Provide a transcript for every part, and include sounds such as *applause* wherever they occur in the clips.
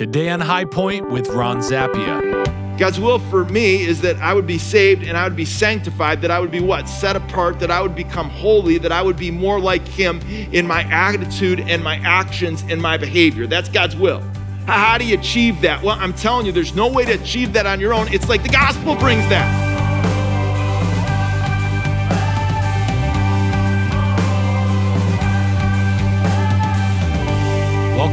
Today on High Point with Ron Zappia. God's will for me is that I would be saved and I would be sanctified, that I would be what? Set apart, that I would become holy, that I would be more like Him in my attitude and my actions and my behavior. That's God's will. How do you achieve that? Well, I'm telling you, there's no way to achieve that on your own. It's like the gospel brings that.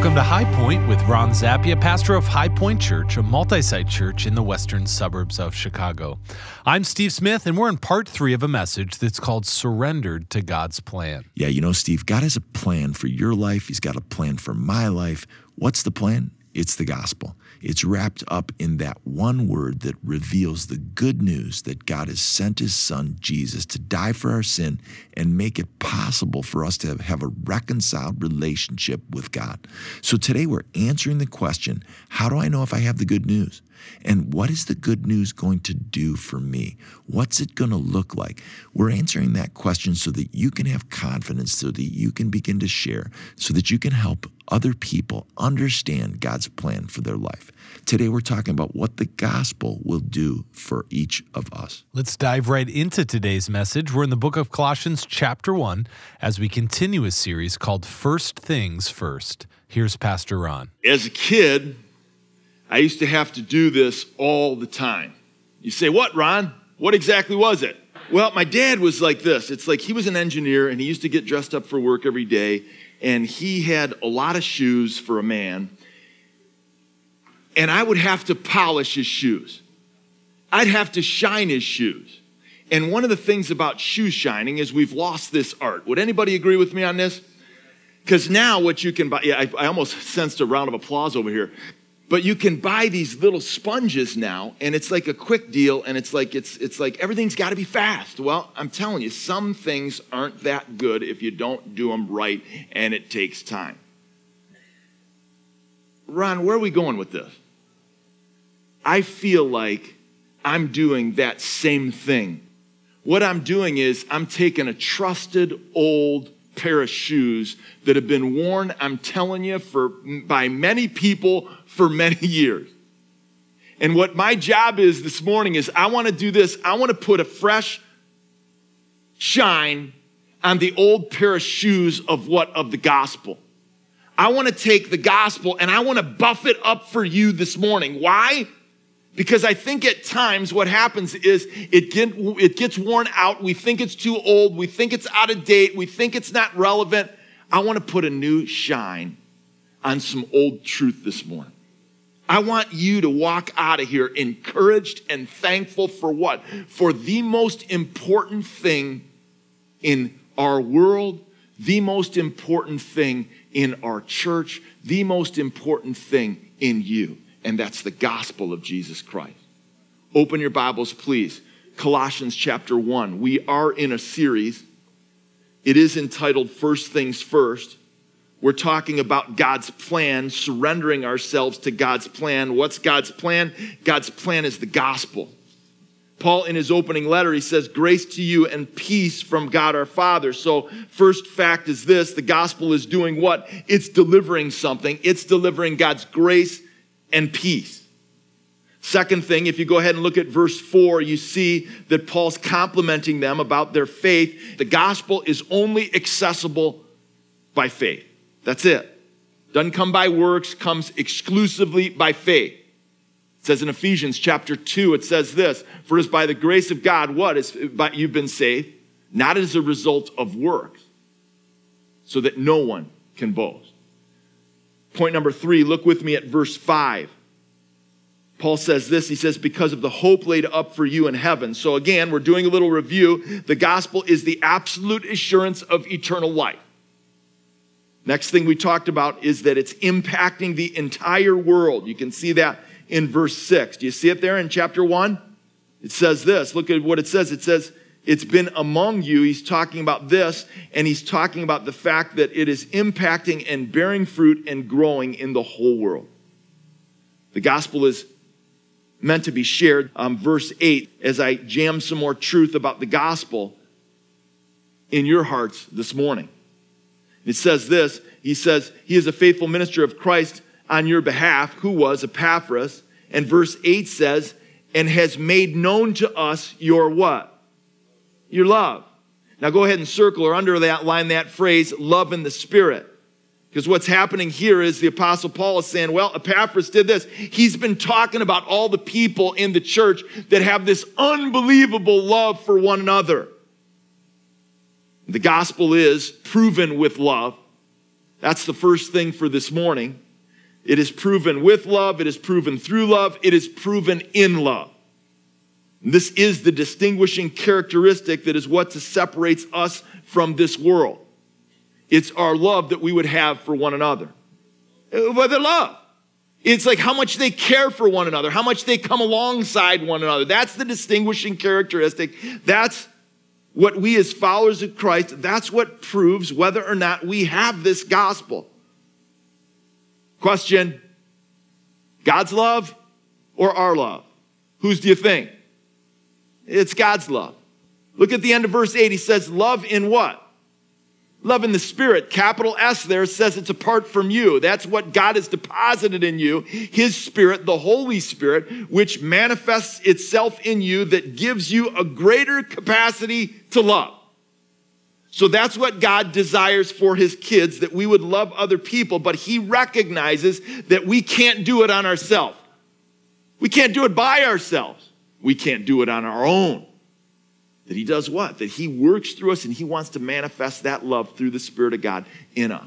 Welcome to High Point with Ron Zappia, pastor of High Point Church, a multi site church in the western suburbs of Chicago. I'm Steve Smith, and we're in part three of a message that's called Surrendered to God's Plan. Yeah, you know, Steve, God has a plan for your life. He's got a plan for my life. What's the plan? It's the gospel. It's wrapped up in that one word that reveals the good news that God has sent his son, Jesus, to die for our sin and make it possible for us to have a reconciled relationship with God. So today we're answering the question how do I know if I have the good news? And what is the good news going to do for me? What's it going to look like? We're answering that question so that you can have confidence, so that you can begin to share, so that you can help other people understand God's plan for their life. Today, we're talking about what the gospel will do for each of us. Let's dive right into today's message. We're in the book of Colossians, chapter 1, as we continue a series called First Things First. Here's Pastor Ron. As a kid, I used to have to do this all the time. You say, What, Ron? What exactly was it? Well, my dad was like this. It's like he was an engineer and he used to get dressed up for work every day, and he had a lot of shoes for a man and I would have to polish his shoes. I'd have to shine his shoes. And one of the things about shoe shining is we've lost this art. Would anybody agree with me on this? Because now what you can buy, yeah, I, I almost sensed a round of applause over here. But you can buy these little sponges now, and it's like a quick deal, and it's like it's it's like everything's got to be fast. Well, I'm telling you, some things aren't that good if you don't do them right, and it takes time. Ron, where are we going with this? I feel like I'm doing that same thing. What I'm doing is I'm taking a trusted old pair of shoes that have been worn, I'm telling you, for by many people for many *laughs* years. And what my job is this morning is I want to do this. I want to put a fresh shine on the old pair of shoes of what? Of the gospel. I want to take the gospel and I want to buff it up for you this morning. Why? Because I think at times what happens is it, get, it gets worn out. We think it's too old. We think it's out of date. We think it's not relevant. I want to put a new shine on some old truth this morning. I want you to walk out of here encouraged and thankful for what? For the most important thing in our world, the most important thing in our church, the most important thing in you and that's the gospel of Jesus Christ. Open your Bibles, please. Colossians chapter 1. We are in a series. It is entitled First Things First. We're talking about God's plan, surrendering ourselves to God's plan. What's God's plan? God's plan is the gospel. Paul, in his opening letter, he says, Grace to you and peace from God our Father. So, first fact is this the gospel is doing what? It's delivering something. It's delivering God's grace and peace. Second thing, if you go ahead and look at verse 4, you see that Paul's complimenting them about their faith. The gospel is only accessible by faith. That's it. Doesn't come by works, comes exclusively by faith. It says in Ephesians chapter 2, it says this For is by the grace of God, what? Is, by, you've been saved, not as a result of works, so that no one can boast. Point number three, look with me at verse five. Paul says this, he says, because of the hope laid up for you in heaven. So again, we're doing a little review. The gospel is the absolute assurance of eternal life. Next thing we talked about is that it's impacting the entire world. You can see that in verse 6. Do you see it there in chapter 1? It says this. Look at what it says. It says, it's been among you. He's talking about this, and he's talking about the fact that it is impacting and bearing fruit and growing in the whole world. The gospel is meant to be shared. Um, verse 8, as I jam some more truth about the gospel in your hearts this morning. It says this He says, He is a faithful minister of Christ on your behalf, who was Epaphras. And verse 8 says, and has made known to us your what? Your love. Now go ahead and circle or underline that phrase, love in the spirit. Because what's happening here is the Apostle Paul is saying, well, Epaphras did this. He's been talking about all the people in the church that have this unbelievable love for one another. The gospel is proven with love. That's the first thing for this morning. It is proven with love, it is proven through love, it is proven in love. This is the distinguishing characteristic that is what separates us from this world. It's our love that we would have for one another. But the love. It's like how much they care for one another, how much they come alongside one another. That's the distinguishing characteristic. That's what we as followers of Christ, that's what proves whether or not we have this gospel. Question God's love or our love? Whose do you think? It's God's love. Look at the end of verse 8. He says, Love in what? Love in the Spirit. Capital S there says it's apart from you. That's what God has deposited in you, His Spirit, the Holy Spirit, which manifests itself in you that gives you a greater capacity to love. So that's what God desires for his kids that we would love other people, but he recognizes that we can't do it on ourselves. We can't do it by ourselves. We can't do it on our own. That he does what? That he works through us and he wants to manifest that love through the Spirit of God in us.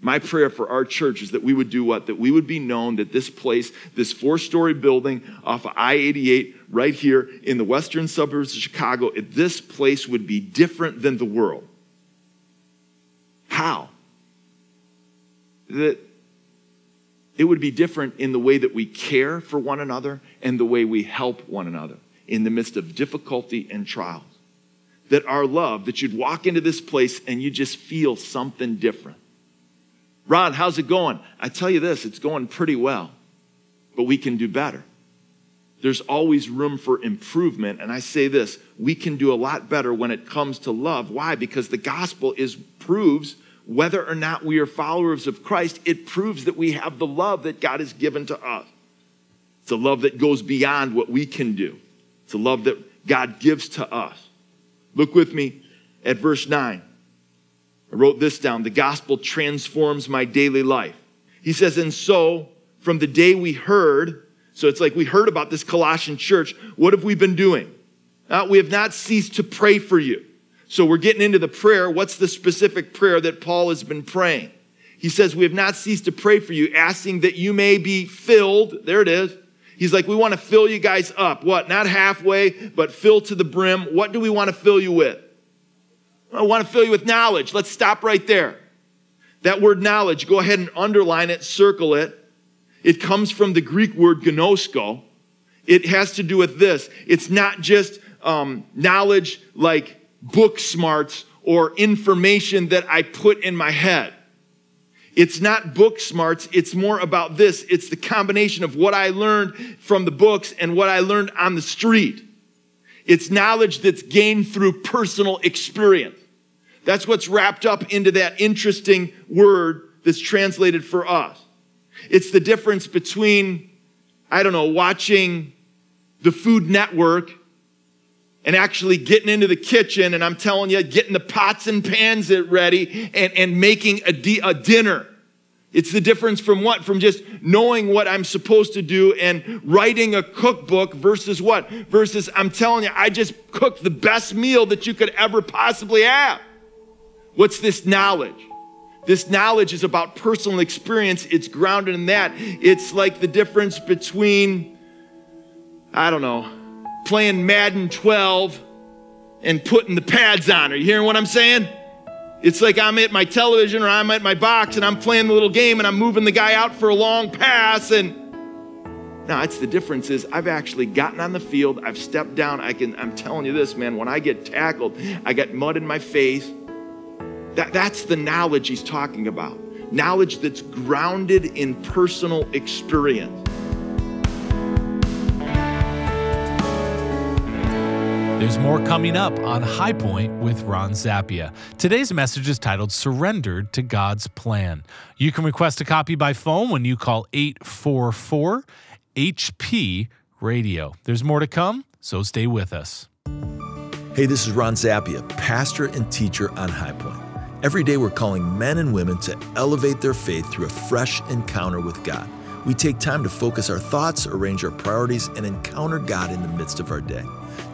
My prayer for our church is that we would do what? That we would be known that this place, this four story building off of I 88, right here in the western suburbs of Chicago, this place would be different than the world. How? That it would be different in the way that we care for one another and the way we help one another in the midst of difficulty and trials. That our love, that you'd walk into this place and you just feel something different. Ron, how's it going? I tell you this, it's going pretty well, but we can do better. There's always room for improvement. And I say this we can do a lot better when it comes to love. Why? Because the gospel is proves whether or not we are followers of Christ, it proves that we have the love that God has given to us. It's a love that goes beyond what we can do, it's a love that God gives to us. Look with me at verse 9. I wrote this down. The gospel transforms my daily life. He says, and so from the day we heard, so it's like we heard about this Colossian church, what have we been doing? Uh, we have not ceased to pray for you. So we're getting into the prayer. What's the specific prayer that Paul has been praying? He says, We have not ceased to pray for you, asking that you may be filled. There it is. He's like, We want to fill you guys up. What? Not halfway, but fill to the brim. What do we want to fill you with? I want to fill you with knowledge. Let's stop right there. That word knowledge, go ahead and underline it, circle it. It comes from the Greek word gnosko. It has to do with this. It's not just um, knowledge like book smarts or information that I put in my head. It's not book smarts, it's more about this. It's the combination of what I learned from the books and what I learned on the street. It's knowledge that's gained through personal experience. That's what's wrapped up into that interesting word that's translated for us. It's the difference between, I don't know, watching the Food Network and actually getting into the kitchen and I'm telling you, getting the pots and pans ready and, and making a, di- a dinner. It's the difference from what? From just knowing what I'm supposed to do and writing a cookbook versus what? Versus I'm telling you, I just cooked the best meal that you could ever possibly have. What's this knowledge? This knowledge is about personal experience. It's grounded in that. It's like the difference between, I don't know, playing Madden 12 and putting the pads on. Are you hearing what I'm saying? It's like I'm at my television or I'm at my box and I'm playing the little game and I'm moving the guy out for a long pass and now it's the difference is I've actually gotten on the field, I've stepped down, I can I'm telling you this, man, when I get tackled, I get mud in my face. That, that's the knowledge he's talking about. Knowledge that's grounded in personal experience. There's more coming up on High Point with Ron Zappia. Today's message is titled Surrendered to God's Plan. You can request a copy by phone when you call 844 HP Radio. There's more to come, so stay with us. Hey, this is Ron Zappia, pastor and teacher on High Point. Every day we're calling men and women to elevate their faith through a fresh encounter with God. We take time to focus our thoughts, arrange our priorities, and encounter God in the midst of our day.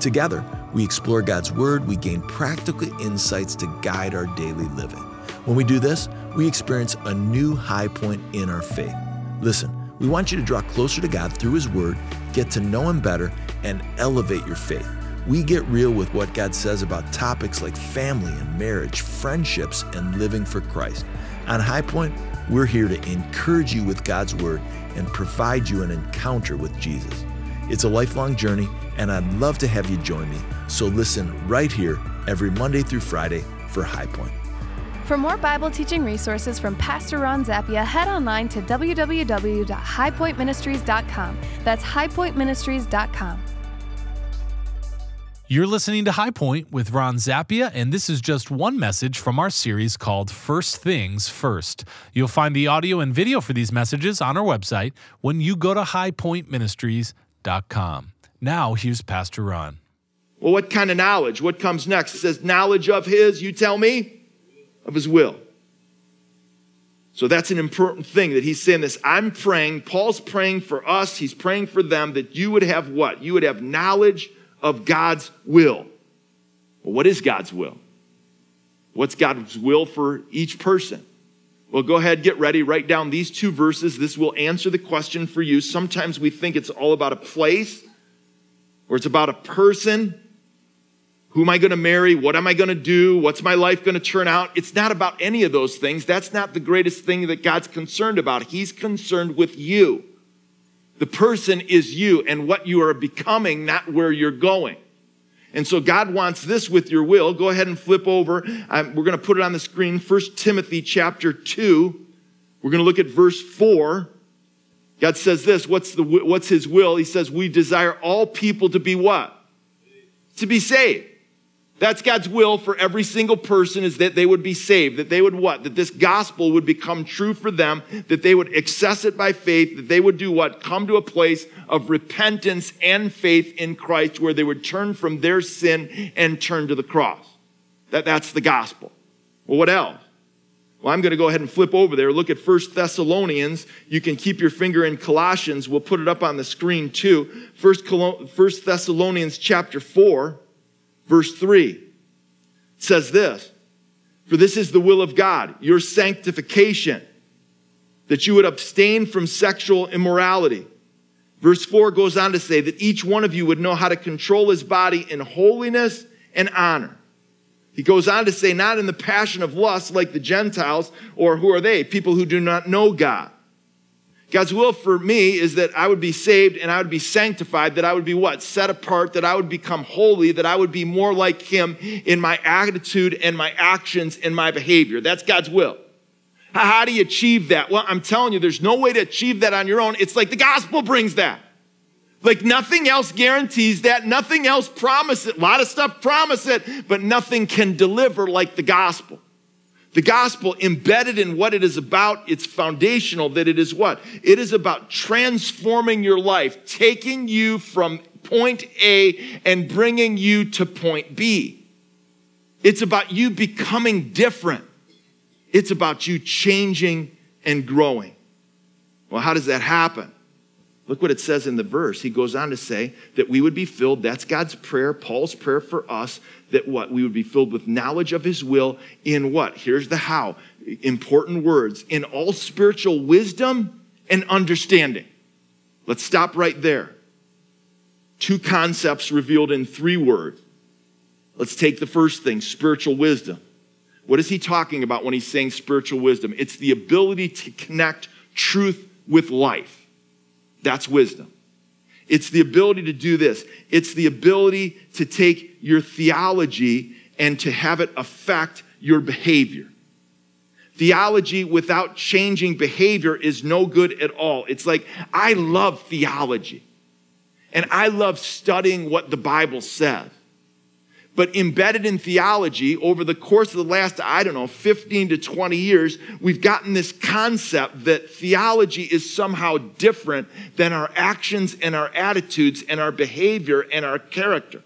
Together, we explore God's Word, we gain practical insights to guide our daily living. When we do this, we experience a new high point in our faith. Listen, we want you to draw closer to God through His Word, get to know Him better, and elevate your faith. We get real with what God says about topics like family and marriage, friendships, and living for Christ. On High Point, we're here to encourage you with God's Word and provide you an encounter with Jesus. It's a lifelong journey, and I'd love to have you join me. So listen right here every Monday through Friday for High Point. For more Bible teaching resources from Pastor Ron Zappia, head online to www.highpointministries.com. That's highpointministries.com. You're listening to High Point with Ron Zappia, and this is just one message from our series called First Things First. You'll find the audio and video for these messages on our website when you go to highpointministries.com. Now, here's Pastor Ron. Well, what kind of knowledge? What comes next? It says, knowledge of his, you tell me, of his will. So that's an important thing that he's saying this. I'm praying, Paul's praying for us, he's praying for them that you would have what? You would have knowledge of God's will. Well, what is God's will? What's God's will for each person? Well, go ahead, get ready, write down these two verses. This will answer the question for you. Sometimes we think it's all about a place or it's about a person. Who am I going to marry? What am I going to do? What's my life going to turn out? It's not about any of those things. That's not the greatest thing that God's concerned about. He's concerned with you. The person is you and what you are becoming, not where you're going. And so God wants this with your will. Go ahead and flip over. Um, we're going to put it on the screen. First Timothy chapter 2. We're going to look at verse 4. God says this, what's, the, what's his will? He says, we desire all people to be what? To be saved. That's God's will for every single person is that they would be saved, that they would what? That this gospel would become true for them, that they would access it by faith, that they would do what? Come to a place of repentance and faith in Christ where they would turn from their sin and turn to the cross. That, that's the gospel. Well, what else? Well, I'm going to go ahead and flip over there. Look at First Thessalonians. You can keep your finger in Colossians. We'll put it up on the screen too. First, Thessalonians chapter 4 verse 3 says this For this is the will of God, your sanctification, that you would abstain from sexual immorality. Verse 4 goes on to say that each one of you would know how to control his body in holiness and honor. He goes on to say, not in the passion of lust like the Gentiles, or who are they? People who do not know God. God's will for me is that I would be saved and I would be sanctified, that I would be what? Set apart, that I would become holy, that I would be more like Him in my attitude and my actions and my behavior. That's God's will. How do you achieve that? Well, I'm telling you, there's no way to achieve that on your own. It's like the gospel brings that. Like nothing else guarantees that, nothing else promises it. A lot of stuff promise it, but nothing can deliver like the gospel. The gospel embedded in what it is about, it's foundational that it is what? It is about transforming your life, taking you from point A and bringing you to point B. It's about you becoming different. It's about you changing and growing. Well, how does that happen? Look what it says in the verse. He goes on to say that we would be filled, that's God's prayer, Paul's prayer for us, that what? We would be filled with knowledge of his will in what? Here's the how. Important words. In all spiritual wisdom and understanding. Let's stop right there. Two concepts revealed in three words. Let's take the first thing spiritual wisdom. What is he talking about when he's saying spiritual wisdom? It's the ability to connect truth with life. That's wisdom. It's the ability to do this. It's the ability to take your theology and to have it affect your behavior. Theology without changing behavior is no good at all. It's like, I love theology and I love studying what the Bible says. But embedded in theology, over the course of the last, I don't know, 15 to 20 years, we've gotten this concept that theology is somehow different than our actions and our attitudes and our behavior and our character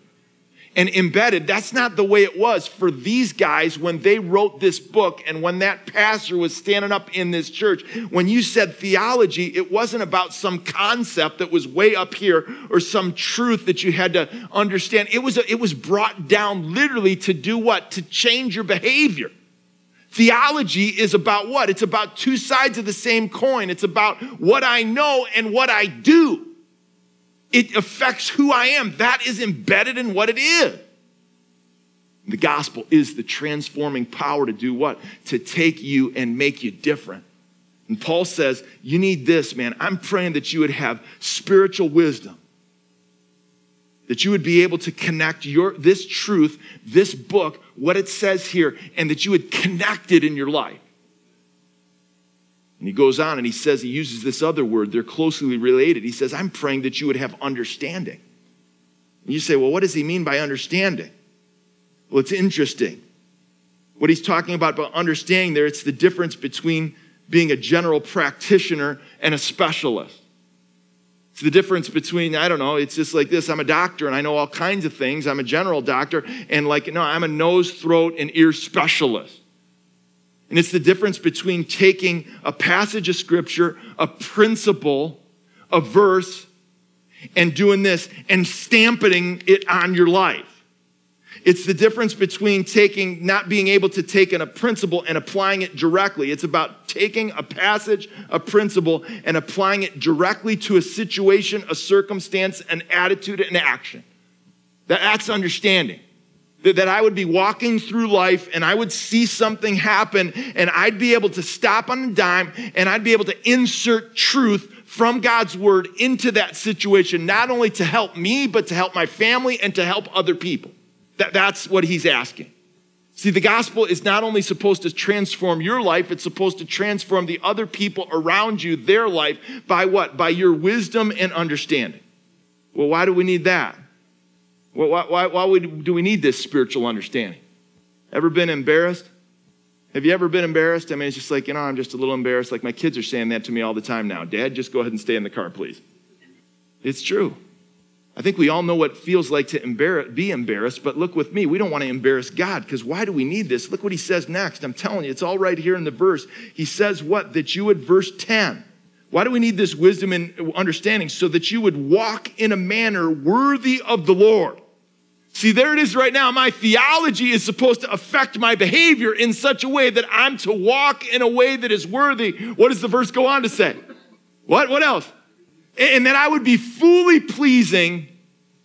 and embedded. That's not the way it was for these guys when they wrote this book and when that pastor was standing up in this church. When you said theology, it wasn't about some concept that was way up here or some truth that you had to understand. It was, a, it was brought down literally to do what? To change your behavior. Theology is about what? It's about two sides of the same coin. It's about what I know and what I do. It affects who I am. That is embedded in what it is. The gospel is the transforming power to do what? To take you and make you different. And Paul says, You need this, man. I'm praying that you would have spiritual wisdom, that you would be able to connect your, this truth, this book, what it says here, and that you would connect it in your life. And he goes on and he says, he uses this other word, they're closely related. He says, I'm praying that you would have understanding. And you say, well, what does he mean by understanding? Well, it's interesting. What he's talking about about understanding there, it's the difference between being a general practitioner and a specialist. It's the difference between, I don't know, it's just like this. I'm a doctor and I know all kinds of things. I'm a general doctor, and like, no, I'm a nose, throat, and ear specialist. And it's the difference between taking a passage of scripture, a principle, a verse, and doing this and stamping it on your life. It's the difference between taking, not being able to take in a principle and applying it directly. It's about taking a passage, a principle, and applying it directly to a situation, a circumstance, an attitude, an action. That's understanding that, I would be walking through life and I would see something happen and I'd be able to stop on a dime and I'd be able to insert truth from God's word into that situation, not only to help me, but to help my family and to help other people. That, that's what he's asking. See, the gospel is not only supposed to transform your life, it's supposed to transform the other people around you, their life, by what? By your wisdom and understanding. Well, why do we need that? Why, why, why would, do we need this spiritual understanding? Ever been embarrassed? Have you ever been embarrassed? I mean, it's just like, you know, I'm just a little embarrassed. Like my kids are saying that to me all the time now. Dad, just go ahead and stay in the car, please. It's true. I think we all know what it feels like to embarrass, be embarrassed, but look with me, we don't want to embarrass God because why do we need this? Look what he says next. I'm telling you, it's all right here in the verse. He says what? That you would, verse 10. Why do we need this wisdom and understanding? So that you would walk in a manner worthy of the Lord See, there it is right now. My theology is supposed to affect my behavior in such a way that I'm to walk in a way that is worthy. What does the verse go on to say? What? What else? And that I would be fully pleasing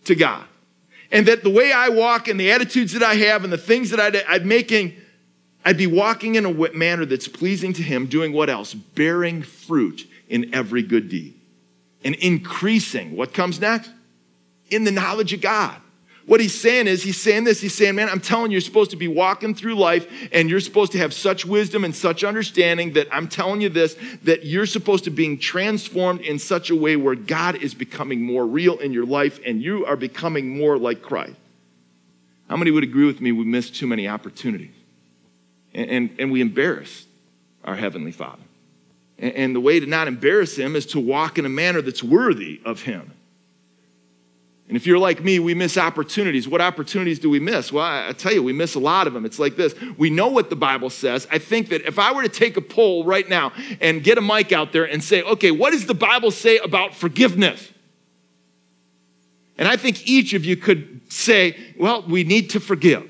to God. And that the way I walk and the attitudes that I have and the things that I'd, I'd making, I'd be walking in a manner that's pleasing to Him, doing what else? Bearing fruit in every good deed. And increasing. What comes next? In the knowledge of God. What he's saying is, he's saying this, he's saying, man, I'm telling you, you're supposed to be walking through life and you're supposed to have such wisdom and such understanding that I'm telling you this, that you're supposed to be transformed in such a way where God is becoming more real in your life and you are becoming more like Christ. How many would agree with me we miss too many opportunities? And, and, and we embarrass our Heavenly Father. And, and the way to not embarrass Him is to walk in a manner that's worthy of Him. And if you're like me, we miss opportunities. What opportunities do we miss? Well, I, tell you, we miss a lot of them. It's like this we know what the Bible says. I think that if I were to take a poll right now and get a mic out there and say, okay, what does the Bible say about forgiveness? And I think each of you could say, well, we need to forgive.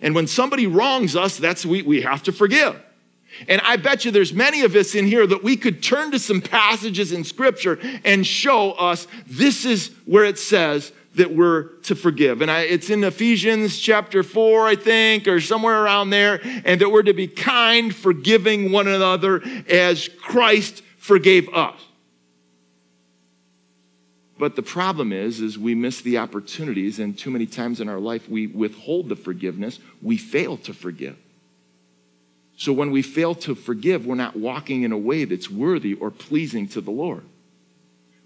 And when somebody wrongs us, that's we, we have to forgive. And I bet you there's many of us in here that we could turn to some passages in scripture and show us this is where it says that we're to forgive. And I, it's in Ephesians chapter 4, I think, or somewhere around there, and that we're to be kind, forgiving one another as Christ forgave us. But the problem is, is we miss the opportunities, and too many times in our life we withhold the forgiveness. We fail to forgive. So when we fail to forgive, we're not walking in a way that's worthy or pleasing to the Lord.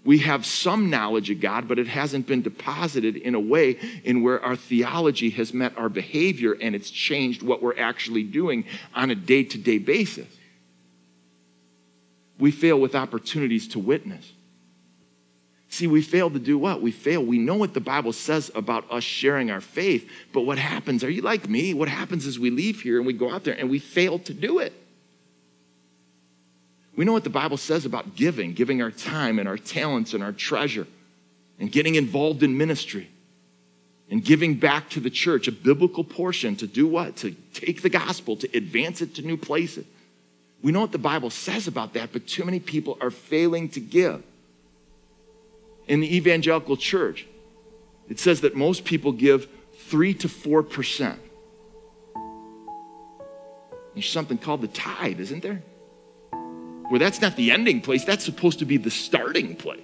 We have some knowledge of God, but it hasn't been deposited in a way in where our theology has met our behavior and it's changed what we're actually doing on a day to day basis. We fail with opportunities to witness. See, we fail to do what? We fail. We know what the Bible says about us sharing our faith, but what happens? Are you like me? What happens is we leave here and we go out there and we fail to do it. We know what the Bible says about giving, giving our time and our talents and our treasure, and getting involved in ministry, and giving back to the church a biblical portion to do what? To take the gospel, to advance it to new places. We know what the Bible says about that, but too many people are failing to give in the evangelical church, it says that most people give 3 to 4%. There's something called the tithe, isn't there? Where that's not the ending place, that's supposed to be the starting place.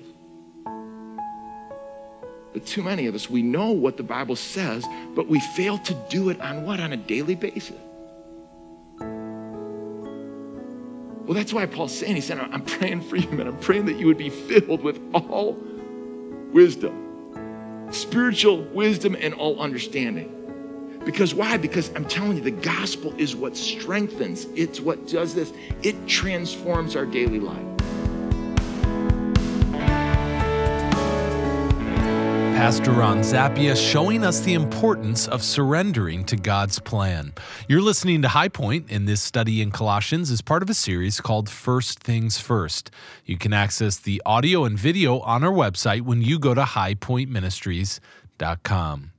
But too many of us, we know what the Bible says, but we fail to do it on what? On a daily basis. Well, that's why Paul's saying, he said, I'm praying for you, man. I'm praying that you would be filled with all wisdom, spiritual wisdom, and all understanding. Because why? Because I'm telling you, the gospel is what strengthens, it's what does this, it transforms our daily life. Pastor Ron Zappia showing us the importance of surrendering to God's plan. You're listening to High Point, and this study in Colossians is part of a series called First Things First. You can access the audio and video on our website when you go to highpointministries.com.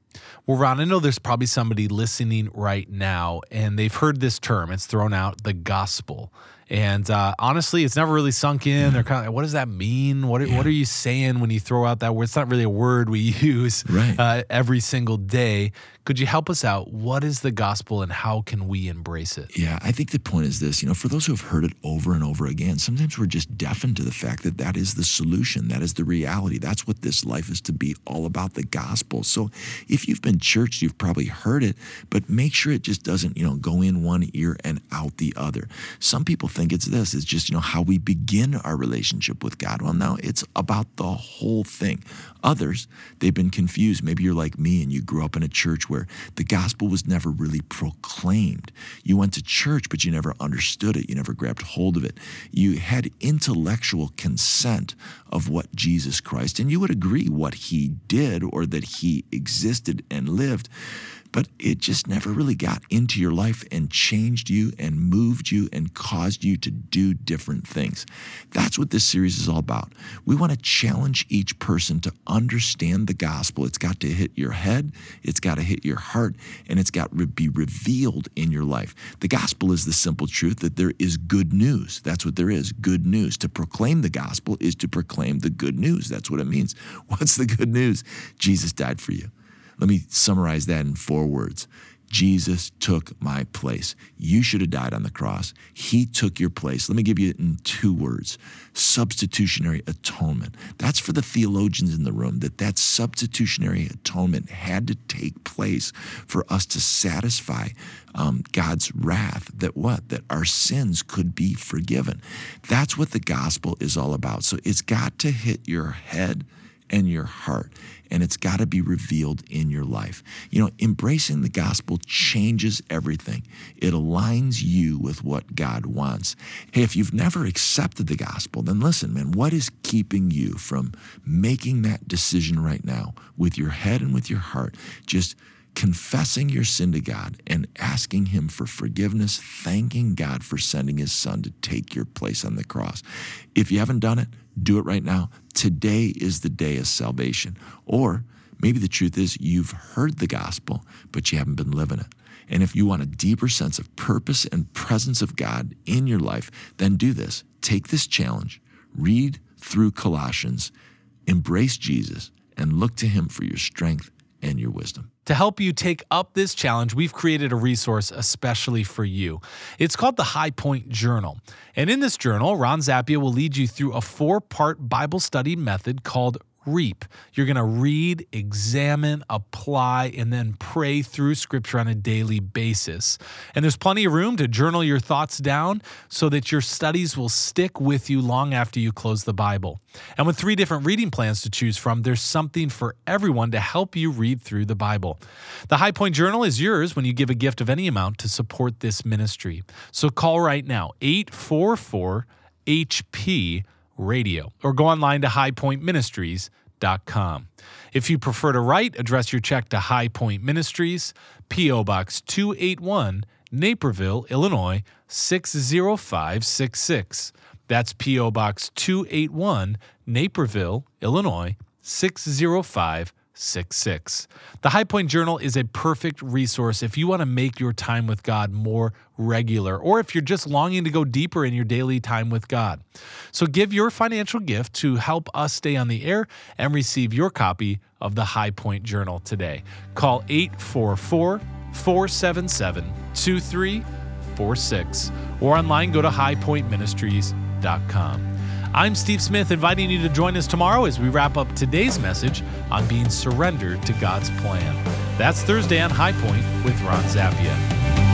Well, Ron, I know there's probably somebody listening right now and they've heard this term. It's thrown out the gospel. And uh, honestly, it's never really sunk in. They're kind of like, what does that mean? What are, yeah. what are you saying when you throw out that word? It's not really a word we *laughs* use right. uh, every single day. Could you help us out? What is the gospel and how can we embrace it? Yeah, I think the point is this you know, for those who have heard it over and over again, sometimes we're just deafened to the fact that that is the solution, that is the reality. That's what this life is to be all about the gospel. So if you've been churched, you've probably heard it, but make sure it just doesn't, you know, go in one ear and out the other. Some people think it's this, it's just, you know, how we begin our relationship with God. Well, no, it's about the whole thing. Others, they've been confused. Maybe you're like me and you grew up in a church where the gospel was never really proclaimed. You went to church, but you never understood it. You never grabbed hold of it. You had intellectual consent of what Jesus Christ, and you would agree what he did or that he existed and lived but it just never really got into your life and changed you and moved you and caused you to do different things. That's what this series is all about. We want to challenge each person to understand the gospel. It's got to hit your head, it's got to hit your heart, and it's got to be revealed in your life. The gospel is the simple truth that there is good news. That's what there is good news. To proclaim the gospel is to proclaim the good news. That's what it means. *laughs* What's the good news? Jesus died for you. Let me summarize that in four words. Jesus took my place. You should have died on the cross. He took your place. Let me give you it in two words substitutionary atonement. That's for the theologians in the room, that that substitutionary atonement had to take place for us to satisfy um, God's wrath. That what? That our sins could be forgiven. That's what the gospel is all about. So it's got to hit your head and your heart and it's got to be revealed in your life. You know, embracing the gospel changes everything. It aligns you with what God wants. Hey, if you've never accepted the gospel, then listen, man, what is keeping you from making that decision right now with your head and with your heart? Just confessing your sin to God and asking Him for forgiveness, thanking God for sending His Son to take your place on the cross. If you haven't done it, do it right now. Today is the day of salvation. Or maybe the truth is you've heard the gospel, but you haven't been living it. And if you want a deeper sense of purpose and presence of God in your life, then do this. Take this challenge, read through Colossians, embrace Jesus, and look to Him for your strength and your wisdom. To help you take up this challenge, we've created a resource especially for you. It's called the High Point Journal. And in this journal, Ron Zappia will lead you through a four part Bible study method called reap. You're going to read, examine, apply, and then pray through Scripture on a daily basis. And there's plenty of room to journal your thoughts down so that your studies will stick with you long after you close the Bible. And with three different reading plans to choose from, there's something for everyone to help you read through the Bible. The High Point Journal is yours when you give a gift of any amount to support this ministry. So call right now, 844 HP radio or go online to highpointministries.com. If you prefer to write, address your check to High Point Ministries, P.O. Box 281, Naperville, Illinois 60566. That's P.O. Box 281, Naperville, Illinois 60566. 66. The High Point Journal is a perfect resource if you want to make your time with God more regular or if you're just longing to go deeper in your daily time with God. So give your financial gift to help us stay on the air and receive your copy of the High Point Journal today. Call 844 477 2346 or online go to highpointministries.com. I'm Steve Smith, inviting you to join us tomorrow as we wrap up today's message on being surrendered to God's plan. That's Thursday on High Point with Ron Zappia.